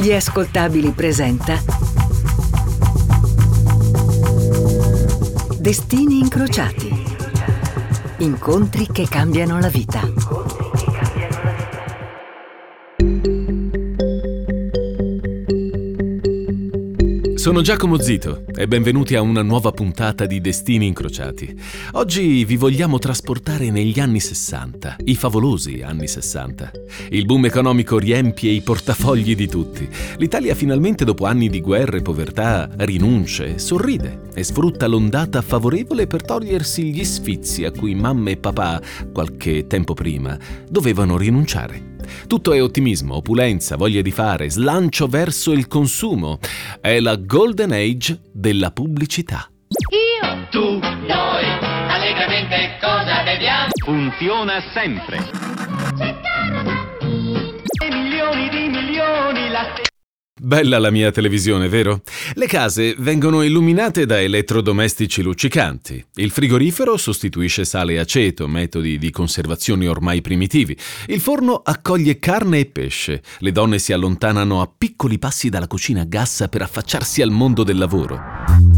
Gli ascoltabili presenta Destini incrociati. Incontri che cambiano la vita. Sono Giacomo Zito e benvenuti a una nuova puntata di Destini Incrociati. Oggi vi vogliamo trasportare negli anni 60, i favolosi anni 60. Il boom economico riempie i portafogli di tutti. L'Italia finalmente dopo anni di guerre e povertà rinunce, sorride e sfrutta l'ondata favorevole per togliersi gli sfizi a cui mamma e papà, qualche tempo prima, dovevano rinunciare. Tutto è ottimismo, opulenza, voglia di fare, slancio verso il consumo. È la golden age della pubblicità. Io, tu, noi, allegramente cosa beviamo? Funziona sempre. C'è caro Bella la mia televisione, vero? Le case vengono illuminate da elettrodomestici luccicanti. Il frigorifero sostituisce sale e aceto, metodi di conservazione ormai primitivi. Il forno accoglie carne e pesce. Le donne si allontanano a piccoli passi dalla cucina a gas per affacciarsi al mondo del lavoro.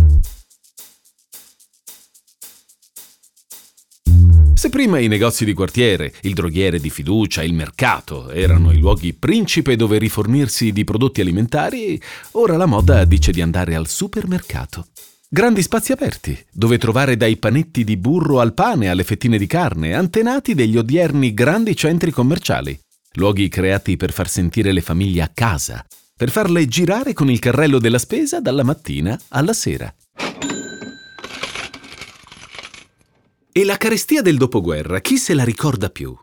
Se prima i negozi di quartiere, il droghiere di fiducia, il mercato erano i luoghi principe dove rifornirsi di prodotti alimentari, ora la moda dice di andare al supermercato. Grandi spazi aperti, dove trovare dai panetti di burro al pane alle fettine di carne, antenati degli odierni grandi centri commerciali. Luoghi creati per far sentire le famiglie a casa, per farle girare con il carrello della spesa dalla mattina alla sera. E la carestia del dopoguerra, chi se la ricorda più?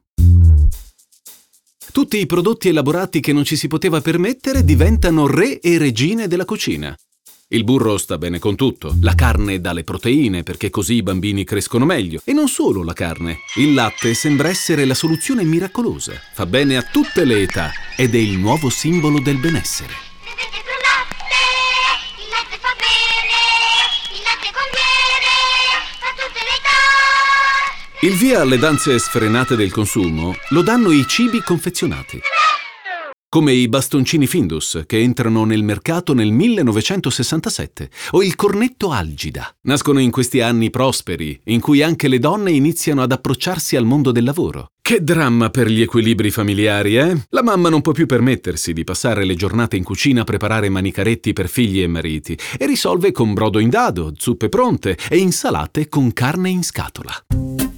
Tutti i prodotti elaborati che non ci si poteva permettere diventano re e regine della cucina. Il burro sta bene con tutto, la carne dà le proteine perché così i bambini crescono meglio. E non solo la carne, il latte sembra essere la soluzione miracolosa, fa bene a tutte le età ed è il nuovo simbolo del benessere. Il latte fa bene, Il via alle danze sfrenate del consumo lo danno i cibi confezionati. Come i bastoncini Findus che entrano nel mercato nel 1967 o il cornetto Algida. Nascono in questi anni prosperi in cui anche le donne iniziano ad approcciarsi al mondo del lavoro. Che dramma per gli equilibri familiari, eh? La mamma non può più permettersi di passare le giornate in cucina a preparare manicaretti per figli e mariti e risolve con brodo in dado, zuppe pronte e insalate con carne in scatola.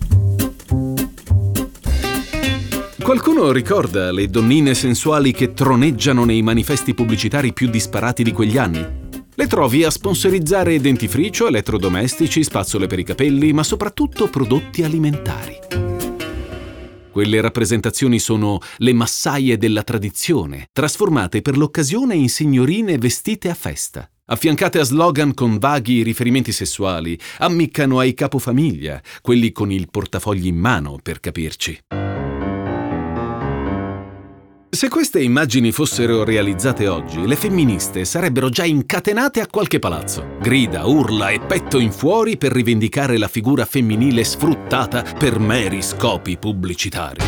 Qualcuno ricorda le donnine sensuali che troneggiano nei manifesti pubblicitari più disparati di quegli anni? Le trovi a sponsorizzare dentifricio, elettrodomestici, spazzole per i capelli, ma soprattutto prodotti alimentari. Quelle rappresentazioni sono le massaie della tradizione, trasformate per l'occasione in signorine vestite a festa. Affiancate a slogan con vaghi riferimenti sessuali, ammiccano ai capofamiglia, quelli con il portafogli in mano, per capirci. Se queste immagini fossero realizzate oggi, le femministe sarebbero già incatenate a qualche palazzo. Grida, urla e petto in fuori per rivendicare la figura femminile sfruttata per meri scopi pubblicitari.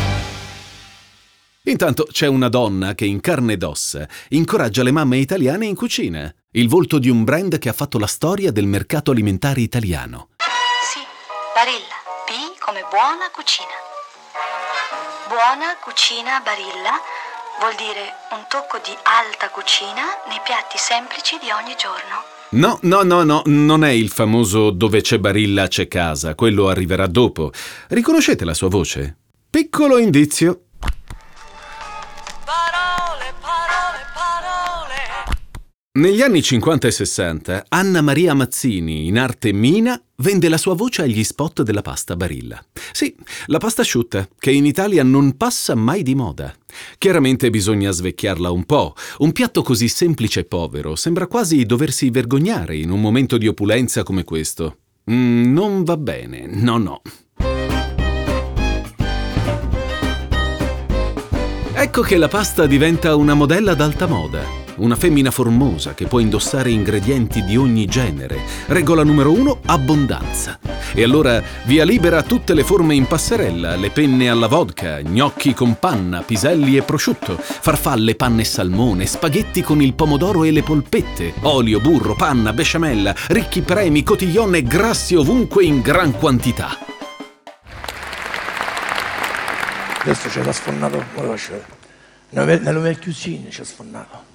Intanto c'è una donna che in carne ed ossa incoraggia le mamme italiane in cucina, il volto di un brand che ha fatto la storia del mercato alimentare italiano. Sì, Barilla. B come buona cucina. Buona cucina Barilla vuol dire un tocco di alta cucina nei piatti semplici di ogni giorno. No, no, no, no, non è il famoso dove c'è Barilla c'è casa, quello arriverà dopo. Riconoscete la sua voce? Piccolo indizio. Negli anni 50 e 60, Anna Maria Mazzini, in arte Mina, vende la sua voce agli spot della pasta Barilla. Sì, la pasta asciutta, che in Italia non passa mai di moda. Chiaramente bisogna svecchiarla un po'. Un piatto così semplice e povero sembra quasi doversi vergognare in un momento di opulenza come questo. Mm, non va bene, no, no. Ecco che la pasta diventa una modella d'alta moda. Una femmina formosa che può indossare ingredienti di ogni genere. Regola numero uno, abbondanza. E allora via libera a tutte le forme in passerella, le penne alla vodka, gnocchi con panna, piselli e prosciutto, farfalle, panne e salmone, spaghetti con il pomodoro e le polpette, olio, burro, panna, besciamella, ricchi premi, cotillon e grassi ovunque in gran quantità. Adesso ce l'ha sfonnato, ora lo faccio nelle mie cucine ci ha sfonnato.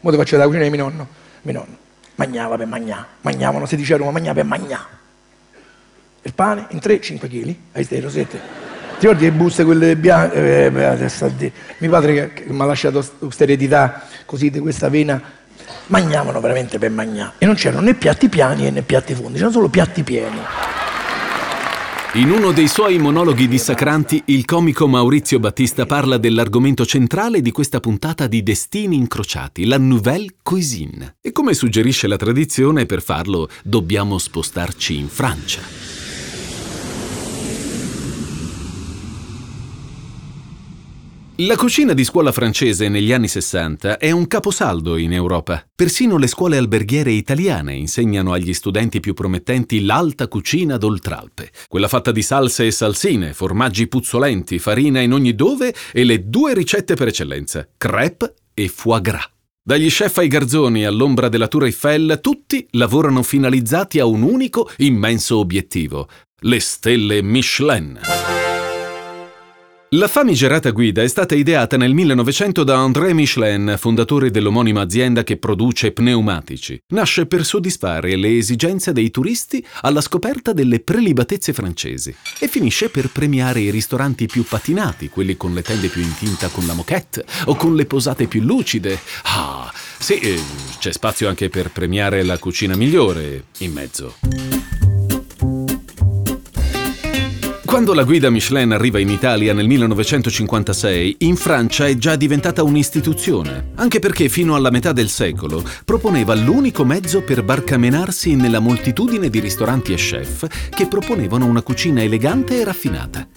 Ora ti faccio la cucina di mio nonno. Mio nonno mangiava per mangiare, mangiavano 16 euro, ma mangiava per mangiare. Il pane in 3-5 kg, hai ste rosette. Ti ricordi le buste quelle bianche? Eh, beh, adesso. Mio padre che, che mi ha lasciato questa eredità così di questa vena, mangiavano veramente per mangiare. E non c'erano né piatti piani né piatti fondi, c'erano solo piatti pieni. In uno dei suoi monologhi dissacranti, il comico Maurizio Battista parla dell'argomento centrale di questa puntata di Destini incrociati, la nouvelle cuisine. E come suggerisce la tradizione, per farlo dobbiamo spostarci in Francia. La cucina di scuola francese negli anni 60 è un caposaldo in Europa. Persino le scuole alberghiere italiane insegnano agli studenti più promettenti l'alta cucina d'Oltralpe, quella fatta di salse e salsine, formaggi puzzolenti, farina in ogni dove e le due ricette per eccellenza, crêpe e foie gras. Dagli chef ai garzoni all'ombra della Tour Eiffel, tutti lavorano finalizzati a un unico immenso obiettivo, le stelle Michelin. La famigerata guida è stata ideata nel 1900 da André Michelin, fondatore dell'omonima azienda che produce pneumatici. Nasce per soddisfare le esigenze dei turisti alla scoperta delle prelibatezze francesi e finisce per premiare i ristoranti più patinati, quelli con le tende più in tinta con la moquette o con le posate più lucide. Ah, sì, eh, c'è spazio anche per premiare la cucina migliore in mezzo. Quando la guida Michelin arriva in Italia nel 1956, in Francia è già diventata un'istituzione, anche perché fino alla metà del secolo proponeva l'unico mezzo per barcamenarsi nella moltitudine di ristoranti e chef che proponevano una cucina elegante e raffinata.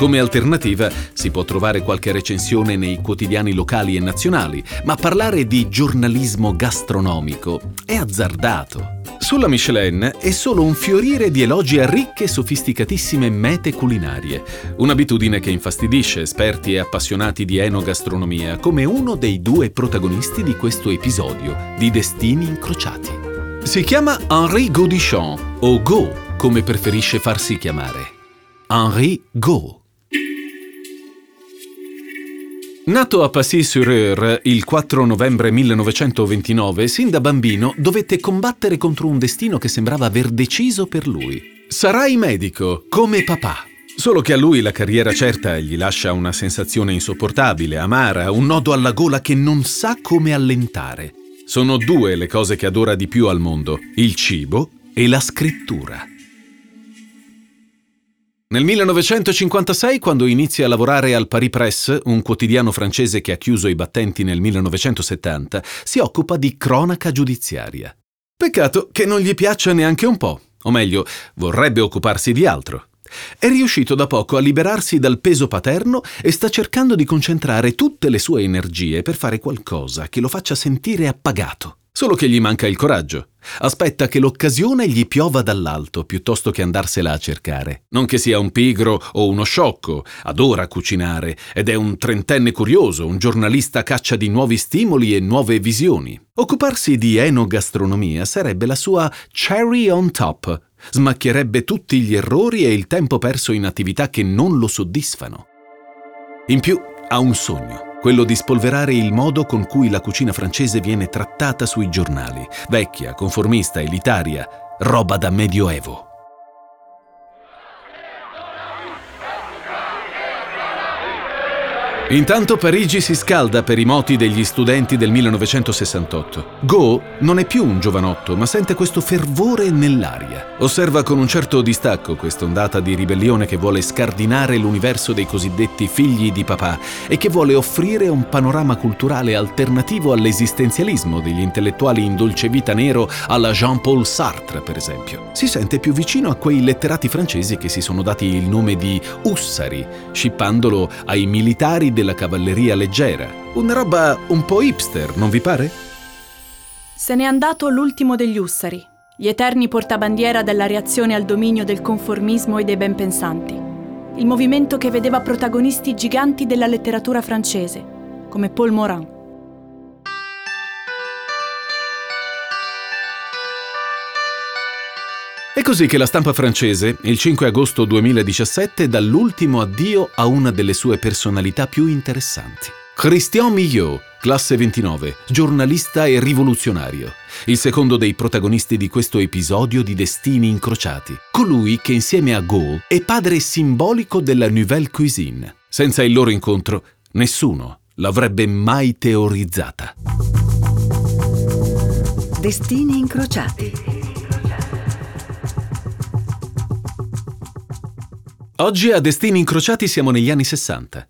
Come alternativa si può trovare qualche recensione nei quotidiani locali e nazionali, ma parlare di giornalismo gastronomico è azzardato. Sulla Michelin è solo un fiorire di elogi a ricche e sofisticatissime mete culinarie, un'abitudine che infastidisce esperti e appassionati di enogastronomia come uno dei due protagonisti di questo episodio di Destini incrociati. Si chiama Henri Gaudichon, o Go, come preferisce farsi chiamare. Henri Go. Nato a Passy-sur-Eure il 4 novembre 1929, sin da bambino dovette combattere contro un destino che sembrava aver deciso per lui. Sarai medico, come papà. Solo che a lui la carriera certa gli lascia una sensazione insopportabile, amara, un nodo alla gola che non sa come allentare. Sono due le cose che adora di più al mondo, il cibo e la scrittura. Nel 1956, quando inizia a lavorare al Paris Press, un quotidiano francese che ha chiuso i battenti nel 1970, si occupa di cronaca giudiziaria. Peccato che non gli piaccia neanche un po', o meglio, vorrebbe occuparsi di altro. È riuscito da poco a liberarsi dal peso paterno e sta cercando di concentrare tutte le sue energie per fare qualcosa che lo faccia sentire appagato. Solo che gli manca il coraggio. Aspetta che l'occasione gli piova dall'alto piuttosto che andarsela a cercare. Non che sia un pigro o uno sciocco, adora cucinare ed è un trentenne curioso, un giornalista caccia di nuovi stimoli e nuove visioni. Occuparsi di enogastronomia sarebbe la sua cherry on top. Smacchierebbe tutti gli errori e il tempo perso in attività che non lo soddisfano. In più ha un sogno quello di spolverare il modo con cui la cucina francese viene trattata sui giornali, vecchia, conformista, elitaria, roba da medioevo. Intanto Parigi si scalda per i moti degli studenti del 1968. Go non è più un giovanotto, ma sente questo fervore nell'aria. Osserva con un certo distacco quest'ondata di ribellione che vuole scardinare l'universo dei cosiddetti figli di papà e che vuole offrire un panorama culturale alternativo all'esistenzialismo degli intellettuali in dolce vita nero alla Jean-Paul Sartre, per esempio. Si sente più vicino a quei letterati francesi che si sono dati il nome di Ussari, scippandolo ai militari della cavalleria leggera. Una roba un po' hipster, non vi pare? Se n'è andato l'ultimo degli Ussari, gli eterni portabandiera della reazione al dominio del conformismo e dei benpensanti. Il movimento che vedeva protagonisti giganti della letteratura francese, come Paul Morand. È così che la stampa francese, il 5 agosto 2017, dà l'ultimo addio a una delle sue personalità più interessanti. Christian Millot, classe 29, giornalista e rivoluzionario, il secondo dei protagonisti di questo episodio di Destini incrociati, colui che insieme a Gaulle è padre simbolico della Nouvelle Cuisine. Senza il loro incontro, nessuno l'avrebbe mai teorizzata. Destini incrociati. Oggi a Destini incrociati siamo negli anni 60.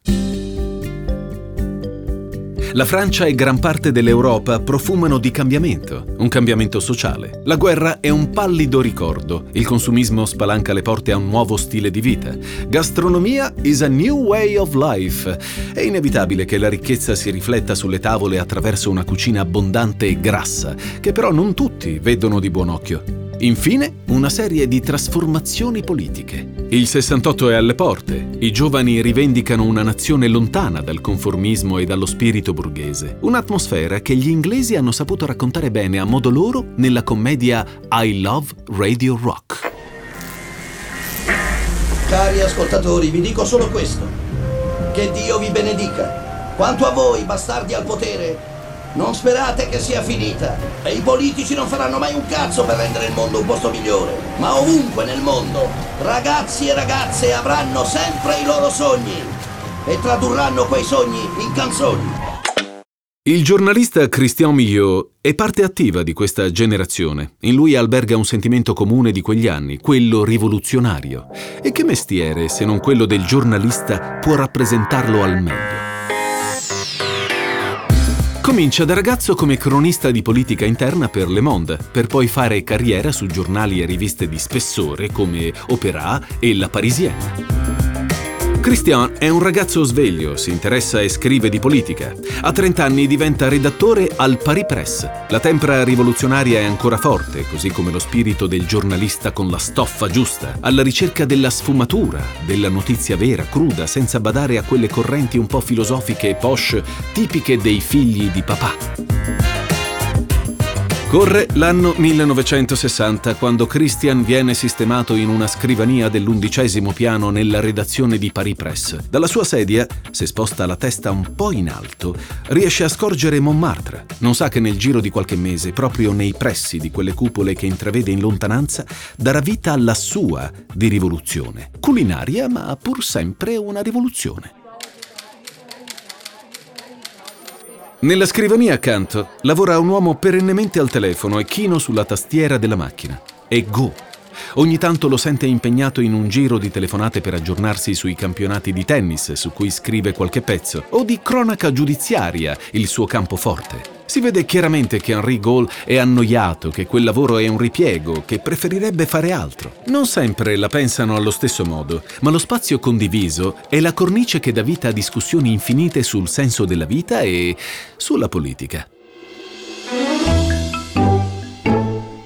La Francia e gran parte dell'Europa profumano di cambiamento, un cambiamento sociale. La guerra è un pallido ricordo, il consumismo spalanca le porte a un nuovo stile di vita. Gastronomia is a new way of life. È inevitabile che la ricchezza si rifletta sulle tavole attraverso una cucina abbondante e grassa, che però non tutti vedono di buon occhio. Infine, una serie di trasformazioni politiche. Il 68 è alle porte. I giovani rivendicano una nazione lontana dal conformismo e dallo spirito borghese. Un'atmosfera che gli inglesi hanno saputo raccontare bene a modo loro nella commedia I Love Radio Rock. Cari ascoltatori, vi dico solo questo. Che Dio vi benedica. Quanto a voi, bastardi al potere, non sperate che sia finita. E i politici non faranno mai un cazzo per rendere il mondo un posto migliore. Ma ovunque nel mondo, ragazzi e ragazze avranno sempre i loro sogni. E tradurranno quei sogni in canzoni. Il giornalista Christian Millot è parte attiva di questa generazione. In lui alberga un sentimento comune di quegli anni, quello rivoluzionario. E che mestiere, se non quello del giornalista, può rappresentarlo al meglio? Comincia da ragazzo come cronista di politica interna per Le Monde, per poi fare carriera su giornali e riviste di spessore come Opéra e La Parisienne. Christian è un ragazzo sveglio, si interessa e scrive di politica. A 30 anni diventa redattore al Paris Press. La tempra rivoluzionaria è ancora forte, così come lo spirito del giornalista con la stoffa giusta, alla ricerca della sfumatura, della notizia vera, cruda, senza badare a quelle correnti un po' filosofiche e posh tipiche dei figli di papà. Corre l'anno 1960 quando Christian viene sistemato in una scrivania dell'undicesimo piano nella redazione di Paris Press. Dalla sua sedia, se sposta la testa un po' in alto, riesce a scorgere Montmartre. Non sa che nel giro di qualche mese, proprio nei pressi di quelle cupole che intravede in lontananza, darà vita alla sua di rivoluzione. Culinaria, ma pur sempre una rivoluzione. Nella scrivania accanto lavora un uomo perennemente al telefono e chino sulla tastiera della macchina. È Go. Ogni tanto lo sente impegnato in un giro di telefonate per aggiornarsi sui campionati di tennis su cui scrive qualche pezzo, o di cronaca giudiziaria, il suo campo forte. Si vede chiaramente che Henri Gaulle è annoiato, che quel lavoro è un ripiego, che preferirebbe fare altro. Non sempre la pensano allo stesso modo, ma lo spazio condiviso è la cornice che dà vita a discussioni infinite sul senso della vita e sulla politica.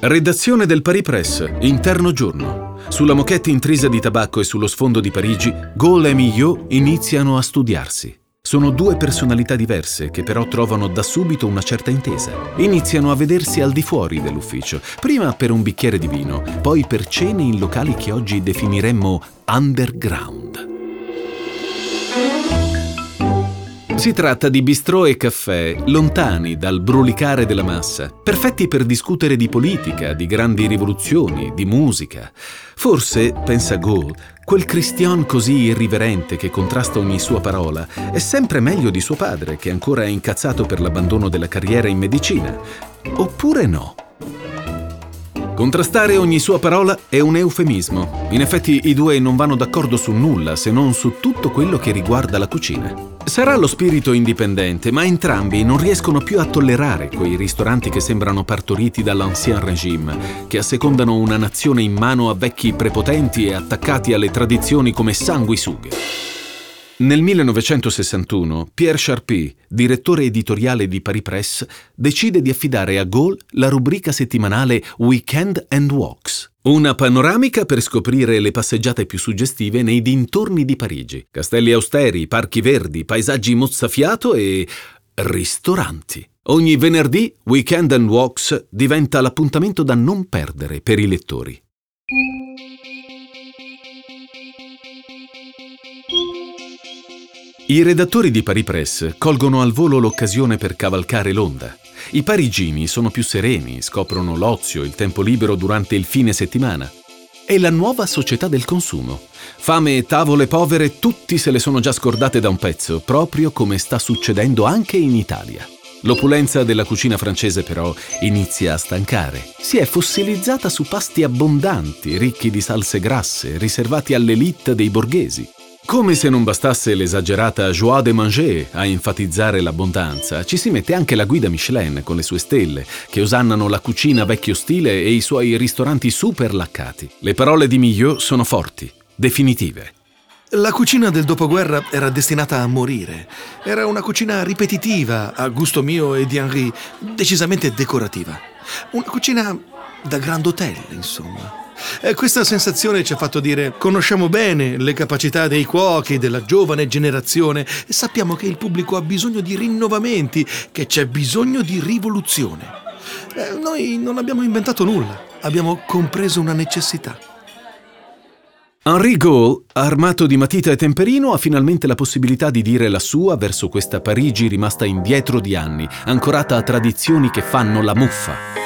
Redazione del Paris Press, interno giorno. Sulla moquette intrisa di tabacco e sullo sfondo di Parigi, Gaulle e Millot iniziano a studiarsi. Sono due personalità diverse che però trovano da subito una certa intesa. Iniziano a vedersi al di fuori dell'ufficio, prima per un bicchiere di vino, poi per cene in locali che oggi definiremmo underground. Si tratta di bistrò e caffè lontani dal brulicare della massa, perfetti per discutere di politica, di grandi rivoluzioni, di musica. Forse, pensa Gould, quel Christian così irriverente che contrasta ogni sua parola è sempre meglio di suo padre, che ancora è incazzato per l'abbandono della carriera in medicina. Oppure no? Contrastare ogni sua parola è un eufemismo. In effetti i due non vanno d'accordo su nulla se non su tutto quello che riguarda la cucina. Sarà lo spirito indipendente, ma entrambi non riescono più a tollerare quei ristoranti che sembrano partoriti dall'ancien regime, che assecondano una nazione in mano a vecchi prepotenti e attaccati alle tradizioni come sanguisughe. Nel 1961 Pierre Charpy, direttore editoriale di Paris Press, decide di affidare a Gaulle la rubrica settimanale Weekend and Walks. Una panoramica per scoprire le passeggiate più suggestive nei dintorni di Parigi. Castelli austeri, parchi verdi, paesaggi mozzafiato e ristoranti. Ogni venerdì Weekend and Walks diventa l'appuntamento da non perdere per i lettori. I redattori di Paris Press colgono al volo l'occasione per cavalcare l'onda. I parigini sono più sereni, scoprono l'ozio, il tempo libero durante il fine settimana. È la nuova società del consumo. Fame e tavole povere tutti se le sono già scordate da un pezzo, proprio come sta succedendo anche in Italia. L'opulenza della cucina francese però inizia a stancare. Si è fossilizzata su pasti abbondanti, ricchi di salse grasse, riservati all'elite dei borghesi. Come se non bastasse l'esagerata joie de manger a enfatizzare l'abbondanza, ci si mette anche la guida Michelin con le sue stelle, che osannano la cucina vecchio stile e i suoi ristoranti super laccati. Le parole di Millot sono forti, definitive. La cucina del dopoguerra era destinata a morire. Era una cucina ripetitiva, a gusto mio e di Henri, decisamente decorativa. Una cucina da grand hotel, insomma. E questa sensazione ci ha fatto dire conosciamo bene le capacità dei cuochi della giovane generazione e sappiamo che il pubblico ha bisogno di rinnovamenti, che c'è bisogno di rivoluzione. Eh, noi non abbiamo inventato nulla, abbiamo compreso una necessità. Henri Gaul, armato di matita e temperino, ha finalmente la possibilità di dire la sua verso questa Parigi rimasta indietro di anni, ancorata a tradizioni che fanno la muffa.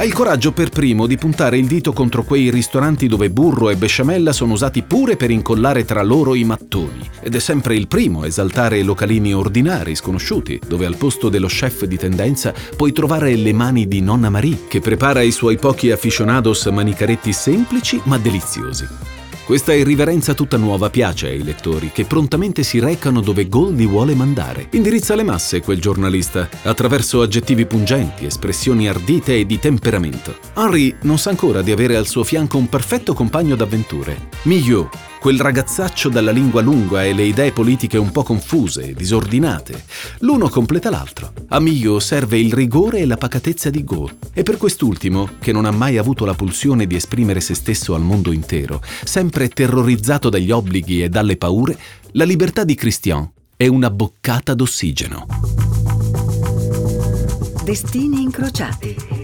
Ha il coraggio per primo di puntare il dito contro quei ristoranti dove burro e besciamella sono usati pure per incollare tra loro i mattoni. Ed è sempre il primo a esaltare localini ordinari, sconosciuti, dove al posto dello chef di tendenza puoi trovare le mani di nonna Marie, che prepara i suoi pochi aficionados manicaretti semplici ma deliziosi. Questa irriverenza tutta nuova piace ai lettori che prontamente si recano dove Gold li vuole mandare. Indirizza le masse quel giornalista attraverso aggettivi pungenti, espressioni ardite e di temperamento. Henri non sa ancora di avere al suo fianco un perfetto compagno d'avventure. Millot, quel ragazzaccio dalla lingua lunga e le idee politiche un po' confuse disordinate. L'uno completa l'altro. A Millot serve il rigore e la pacatezza di Go. E per quest'ultimo, che non ha mai avuto la pulsione di esprimere se stesso al mondo intero, sempre terrorizzato dagli obblighi e dalle paure, la libertà di Christian è una boccata d'ossigeno. Destini incrociati.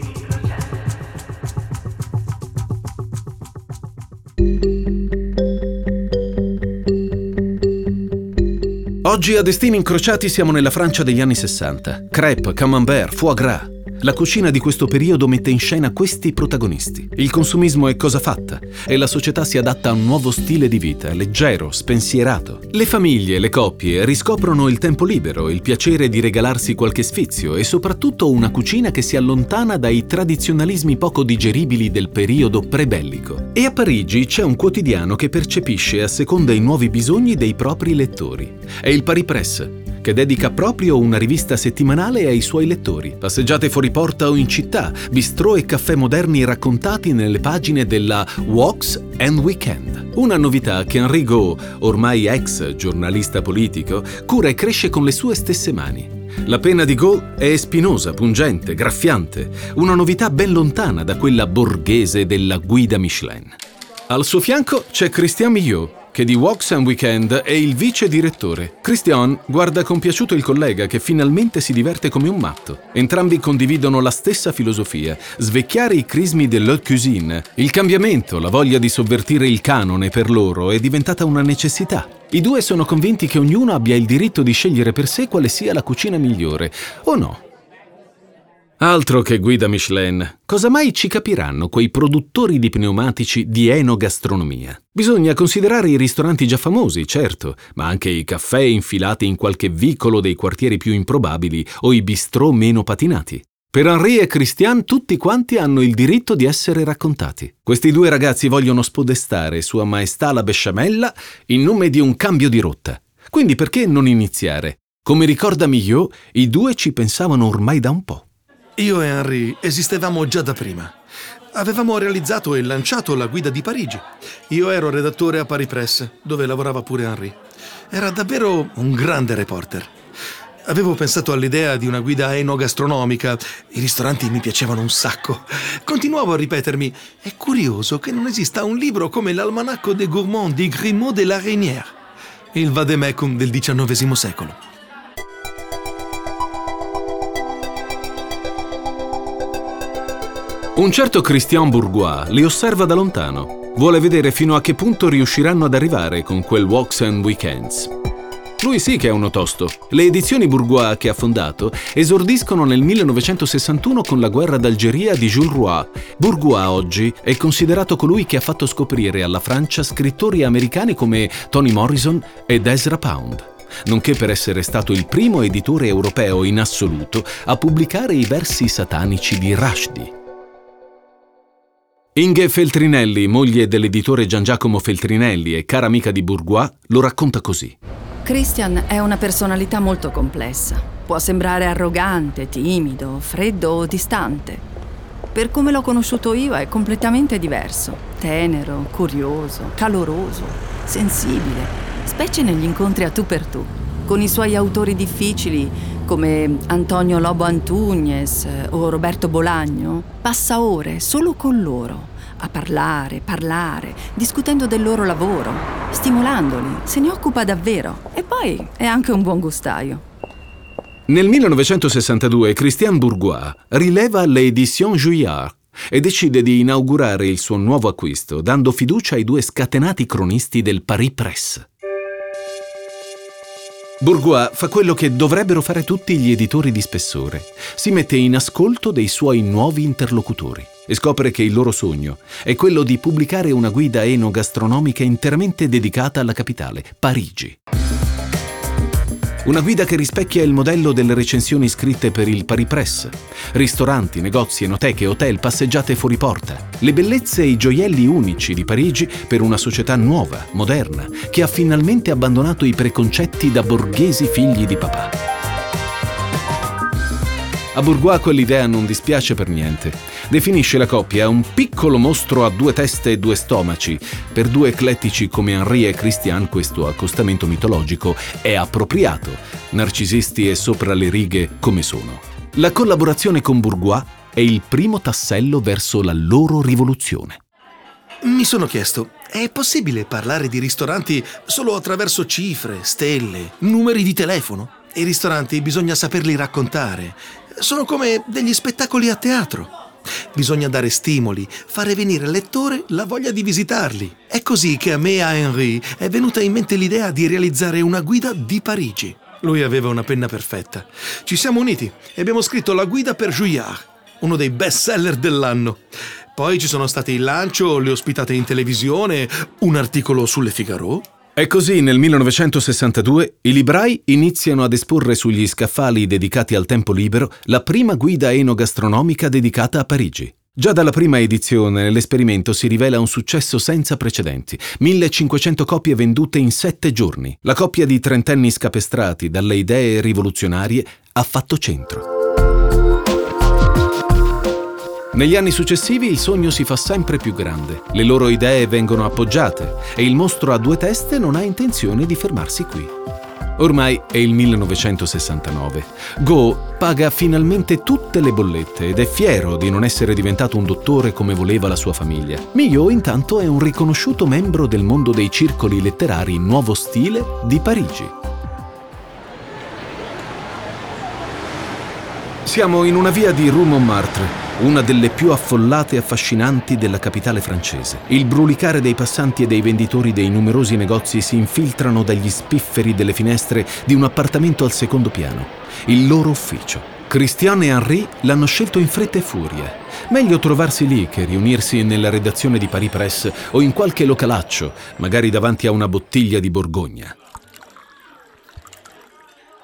Oggi a Destini Incrociati siamo nella Francia degli anni 60. Crêpe, camembert, foie gras. La cucina di questo periodo mette in scena questi protagonisti. Il consumismo è cosa fatta e la società si adatta a un nuovo stile di vita, leggero, spensierato. Le famiglie le coppie riscoprono il tempo libero, il piacere di regalarsi qualche sfizio e soprattutto una cucina che si allontana dai tradizionalismi poco digeribili del periodo prebellico. E a Parigi c'è un quotidiano che percepisce a seconda i nuovi bisogni dei propri lettori. È il Paris Press, che dedica proprio una rivista settimanale ai suoi lettori. Passeggiate fuori porta o in città, bistrò e caffè moderni raccontati nelle pagine della Walks and Weekend. Una novità che Henri Gaud, ormai ex giornalista politico, cura e cresce con le sue stesse mani. La penna di Gaud è spinosa, pungente, graffiante, una novità ben lontana da quella borghese della guida Michelin. Al suo fianco c'è Christian Millot, che di Walks and Weekend è il vice direttore. Christian guarda compiaciuto il collega che finalmente si diverte come un matto. Entrambi condividono la stessa filosofia, svecchiare i crismi dell'haute cuisine. Il cambiamento, la voglia di sovvertire il canone per loro è diventata una necessità. I due sono convinti che ognuno abbia il diritto di scegliere per sé quale sia la cucina migliore, o no? Altro che guida Michelin. Cosa mai ci capiranno quei produttori di pneumatici di enogastronomia? Bisogna considerare i ristoranti già famosi, certo, ma anche i caffè infilati in qualche vicolo dei quartieri più improbabili o i bistrò meno patinati. Per Henri e Christian tutti quanti hanno il diritto di essere raccontati. Questi due ragazzi vogliono spodestare Sua Maestà la Besciamella in nome di un cambio di rotta. Quindi perché non iniziare? Come ricorda Millot, i due ci pensavano ormai da un po'. Io e Henry esistevamo già da prima. Avevamo realizzato e lanciato la guida di Parigi. Io ero redattore a Paris Press, dove lavorava pure Henri. Era davvero un grande reporter. Avevo pensato all'idea di una guida enogastronomica. I ristoranti mi piacevano un sacco. Continuavo a ripetermi: è curioso che non esista un libro come l'Almanacco des Gourmands di Grimaud de la Reynière, il vademecum del XIX secolo. Un certo Christian Bourgois li osserva da lontano. Vuole vedere fino a che punto riusciranno ad arrivare con quel Walks and Weekends. Lui sì che è uno tosto. Le edizioni Bourgois che ha fondato esordiscono nel 1961 con la guerra d'Algeria di Jules Roy. Bourgois oggi è considerato colui che ha fatto scoprire alla Francia scrittori americani come Toni Morrison ed Ezra Pound nonché per essere stato il primo editore europeo in assoluto a pubblicare i versi satanici di Rushdie. Inge Feltrinelli, moglie dell'editore Gian Giacomo Feltrinelli e cara amica di Bourgois, lo racconta così. Christian è una personalità molto complessa. Può sembrare arrogante, timido, freddo o distante. Per come l'ho conosciuto io è completamente diverso. Tenero, curioso, caloroso, sensibile, specie negli incontri a tu per tu. Con i suoi autori difficili, come Antonio Lobo Antugnes eh, o Roberto Bolagno, passa ore solo con loro, a parlare, parlare, discutendo del loro lavoro, stimolandoli, se ne occupa davvero e poi è anche un buon gustaio. Nel 1962 Christian Bourgois rileva le Editions e decide di inaugurare il suo nuovo acquisto, dando fiducia ai due scatenati cronisti del Paris Press. Bourgois fa quello che dovrebbero fare tutti gli editori di spessore. Si mette in ascolto dei suoi nuovi interlocutori e scopre che il loro sogno è quello di pubblicare una guida enogastronomica interamente dedicata alla capitale, Parigi. Una guida che rispecchia il modello delle recensioni scritte per il Paris Press. Ristoranti, negozi, enoteche, hotel, passeggiate fuori porta. Le bellezze e i gioielli unici di Parigi per una società nuova, moderna, che ha finalmente abbandonato i preconcetti da borghesi figli di papà. A Bourgois quell'idea non dispiace per niente. Definisce la coppia un piccolo mostro a due teste e due stomaci. Per due eclettici come Henri e Christian questo accostamento mitologico è appropriato, narcisisti e sopra le righe come sono. La collaborazione con Bourgois è il primo tassello verso la loro rivoluzione. Mi sono chiesto, è possibile parlare di ristoranti solo attraverso cifre, stelle, numeri di telefono? I ristoranti bisogna saperli raccontare, sono come degli spettacoli a teatro. Bisogna dare stimoli, fare venire al lettore la voglia di visitarli. È così che a me e a Henri è venuta in mente l'idea di realizzare una guida di Parigi. Lui aveva una penna perfetta. Ci siamo uniti e abbiamo scritto la guida per Juillard, uno dei best seller dell'anno. Poi ci sono stati il lancio, le ospitate in televisione, un articolo sulle Figaro è così nel 1962 i librai iniziano ad esporre sugli scaffali dedicati al tempo libero la prima guida enogastronomica dedicata a Parigi. Già dalla prima edizione l'esperimento si rivela un successo senza precedenti. 1500 copie vendute in sette giorni. La coppia di trentenni scapestrati dalle idee rivoluzionarie ha fatto centro. Negli anni successivi il sogno si fa sempre più grande, le loro idee vengono appoggiate e il mostro a due teste non ha intenzione di fermarsi qui. Ormai è il 1969. Go paga finalmente tutte le bollette ed è fiero di non essere diventato un dottore come voleva la sua famiglia. Mio intanto è un riconosciuto membro del mondo dei circoli letterari Nuovo Stile di Parigi. Siamo in una via di Rue Montmartre, una delle più affollate e affascinanti della capitale francese. Il brulicare dei passanti e dei venditori dei numerosi negozi si infiltrano dagli spifferi delle finestre di un appartamento al secondo piano, il loro ufficio. Christian e Henri l'hanno scelto in fretta e furia. Meglio trovarsi lì che riunirsi nella redazione di Paris Press o in qualche localaccio, magari davanti a una bottiglia di Borgogna.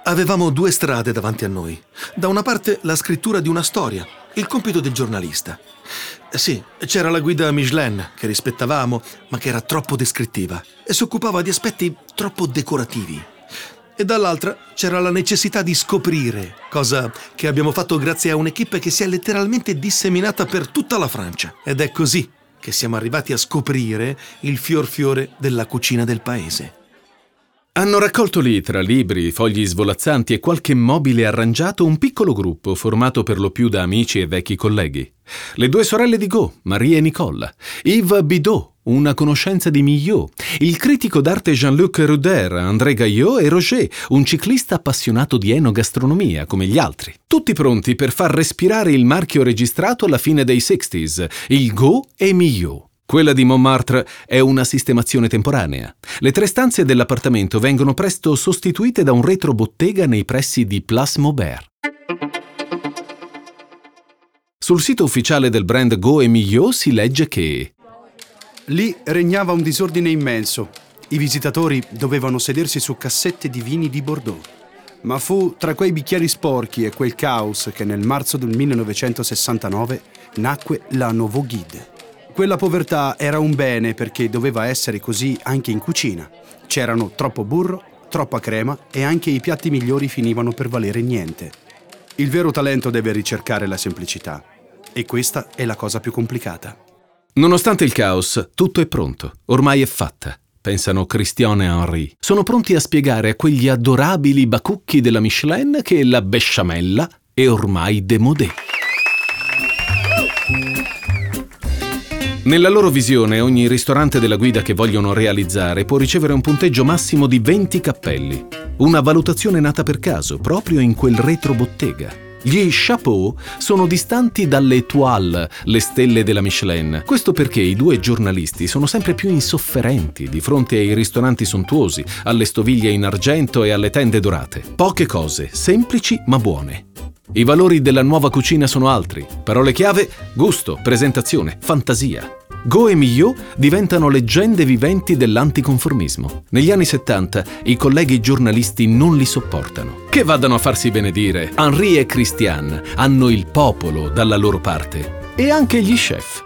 Avevamo due strade davanti a noi. Da una parte la scrittura di una storia, il compito del giornalista. Sì, c'era la guida Michelin, che rispettavamo, ma che era troppo descrittiva e si occupava di aspetti troppo decorativi. e dall'altra c'era la necessità di scoprire, cosa che abbiamo fatto grazie a un'equipe che si è letteralmente disseminata per tutta la Francia. Ed è così che siamo arrivati a scoprire il fior fiore della cucina del paese. Hanno raccolto lì, tra libri, fogli svolazzanti e qualche mobile arrangiato, un piccolo gruppo formato per lo più da amici e vecchi colleghi. Le due sorelle di Go, Marie e Nicola, Yves Bidot, una conoscenza di Millot, il critico d'arte Jean-Luc Ruder, André Gaillot e Roger, un ciclista appassionato di enogastronomia come gli altri. Tutti pronti per far respirare il marchio registrato alla fine dei 60s, il Go e Millot. Quella di Montmartre è una sistemazione temporanea. Le tre stanze dell'appartamento vengono presto sostituite da un retrobottega nei pressi di Place Maubert. Sul sito ufficiale del brand Go e Millot si legge che Lì regnava un disordine immenso. I visitatori dovevano sedersi su cassette di vini di Bordeaux. Ma fu tra quei bicchieri sporchi e quel caos che nel marzo del 1969 nacque la Nouveau Guide. Quella povertà era un bene perché doveva essere così anche in cucina. C'erano troppo burro, troppa crema e anche i piatti migliori finivano per valere niente. Il vero talento deve ricercare la semplicità e questa è la cosa più complicata. Nonostante il caos, tutto è pronto, ormai è fatta, pensano Christian e Henri. Sono pronti a spiegare a quegli adorabili bacucchi della Michelin che la besciamella è ormai démodé. Nella loro visione, ogni ristorante della guida che vogliono realizzare può ricevere un punteggio massimo di 20 cappelli. Una valutazione nata per caso, proprio in quel retrobottega. Gli chapeau sono distanti dalle étoiles, le stelle della Michelin. Questo perché i due giornalisti sono sempre più insofferenti di fronte ai ristoranti sontuosi, alle stoviglie in argento e alle tende dorate. Poche cose, semplici ma buone. I valori della nuova cucina sono altri. Parole chiave: gusto, presentazione, fantasia. Go e Millot diventano leggende viventi dell'anticonformismo. Negli anni 70 i colleghi giornalisti non li sopportano. Che vadano a farsi benedire, Henri e Christian hanno il popolo dalla loro parte. E anche gli chef.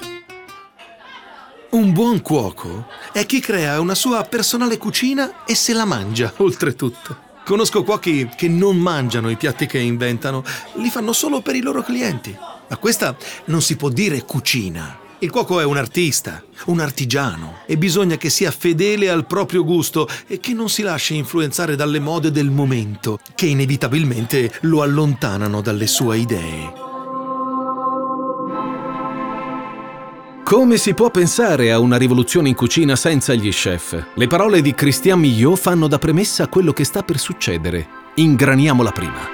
Un buon cuoco è chi crea una sua personale cucina e se la mangia, oltretutto. Conosco cuochi che non mangiano i piatti che inventano, li fanno solo per i loro clienti. Ma questa non si può dire cucina. Il cuoco è un artista, un artigiano e bisogna che sia fedele al proprio gusto e che non si lasci influenzare dalle mode del momento, che inevitabilmente lo allontanano dalle sue idee. Come si può pensare a una rivoluzione in cucina senza gli chef? Le parole di Christian Millot fanno da premessa a quello che sta per succedere. Ingraniamola prima.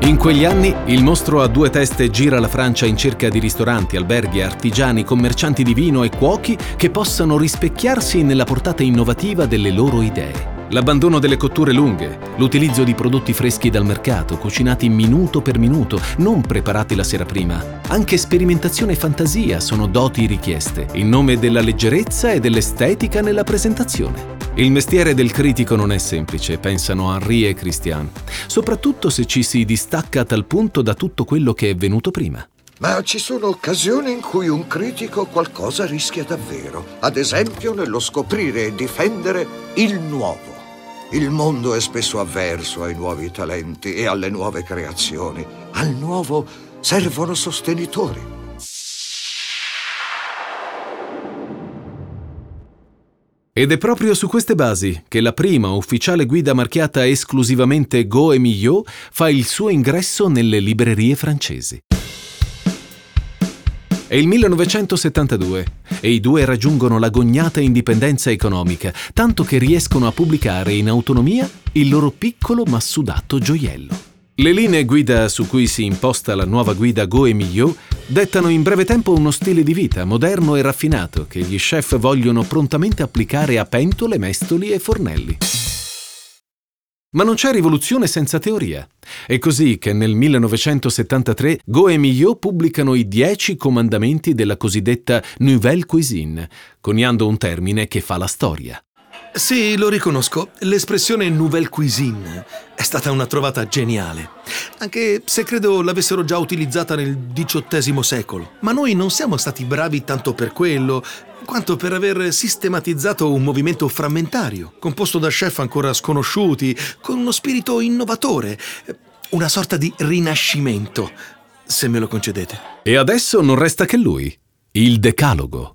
In quegli anni il mostro a due teste gira la Francia in cerca di ristoranti, alberghi, artigiani, commercianti di vino e cuochi che possano rispecchiarsi nella portata innovativa delle loro idee. L'abbandono delle cotture lunghe, l'utilizzo di prodotti freschi dal mercato, cucinati minuto per minuto, non preparati la sera prima. Anche sperimentazione e fantasia sono doti richieste, in nome della leggerezza e dell'estetica nella presentazione. Il mestiere del critico non è semplice, pensano Henri e Christian, soprattutto se ci si distacca a tal punto da tutto quello che è venuto prima. Ma ci sono occasioni in cui un critico qualcosa rischia davvero, ad esempio nello scoprire e difendere il nuovo. Il mondo è spesso avverso ai nuovi talenti e alle nuove creazioni. Al nuovo servono sostenitori. Ed è proprio su queste basi che la prima ufficiale guida marchiata esclusivamente Go e Millot fa il suo ingresso nelle librerie francesi. È il 1972 e i due raggiungono l'agognata indipendenza economica, tanto che riescono a pubblicare in autonomia il loro piccolo ma sudato gioiello. Le linee guida su cui si imposta la nuova guida Go e dettano in breve tempo uno stile di vita moderno e raffinato che gli chef vogliono prontamente applicare a pentole, mestoli e fornelli. Ma non c'è rivoluzione senza teoria. È così che nel 1973 Go e Millot pubblicano i Dieci comandamenti della cosiddetta Nouvelle Cuisine, coniando un termine che fa la storia. Sì, lo riconosco. L'espressione nouvelle cuisine è stata una trovata geniale. Anche se credo l'avessero già utilizzata nel XVIII secolo. Ma noi non siamo stati bravi tanto per quello, quanto per aver sistematizzato un movimento frammentario, composto da chef ancora sconosciuti, con uno spirito innovatore. Una sorta di rinascimento, se me lo concedete. E adesso non resta che lui, il decalogo.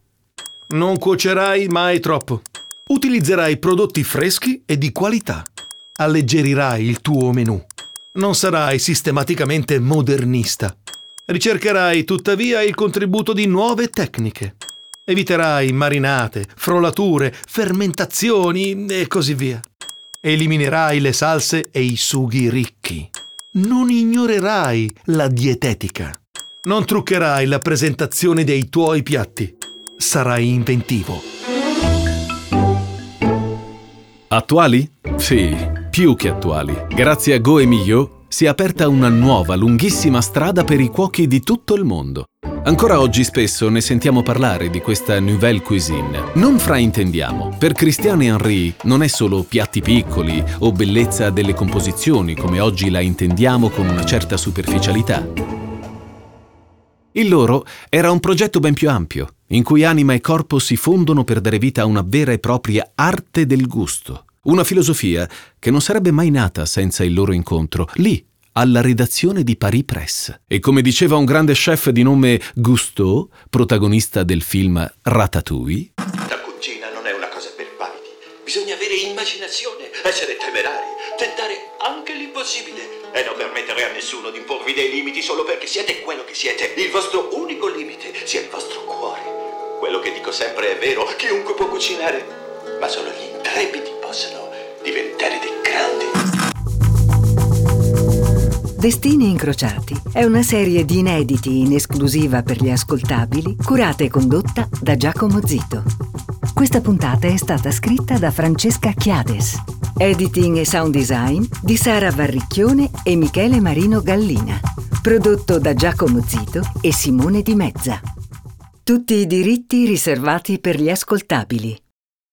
Non cuocerai mai troppo. Utilizzerai prodotti freschi e di qualità. Alleggerirai il tuo menù. Non sarai sistematicamente modernista. Ricercherai tuttavia il contributo di nuove tecniche. Eviterai marinate, frolature, fermentazioni e così via. Eliminerai le salse e i sughi ricchi. Non ignorerai la dietetica. Non truccherai la presentazione dei tuoi piatti. Sarai inventivo. Attuali? Sì, più che attuali. Grazie a Go e Miglio si è aperta una nuova, lunghissima strada per i cuochi di tutto il mondo. Ancora oggi spesso ne sentiamo parlare di questa nouvelle cuisine. Non fraintendiamo, per Christiane Henry non è solo piatti piccoli o bellezza delle composizioni come oggi la intendiamo con una certa superficialità. Il loro era un progetto ben più ampio, in cui anima e corpo si fondono per dare vita a una vera e propria arte del gusto. Una filosofia che non sarebbe mai nata senza il loro incontro, lì, alla redazione di Paris Press. E come diceva un grande chef di nome Gusteau, protagonista del film Ratatouille, La cucina non è una cosa per pavidi. Bisogna avere immaginazione, essere temerari, tentare anche l'impossibile e non permettere a nessuno di imporvi dei limiti solo perché siete quello che siete. Il vostro unico limite sia il vostro cuore. Quello che dico sempre è vero, chiunque può cucinare, ma solo gli intrepidi possono diventare dei grandi. Destini incrociati è una serie di inediti in esclusiva per gli ascoltabili, curata e condotta da Giacomo Zito. Questa puntata è stata scritta da Francesca Chiades. Editing e sound design di Sara Varricchione e Michele Marino Gallina. Prodotto da Giacomo Zito e Simone Di Mezza. Tutti i diritti riservati per gli ascoltabili.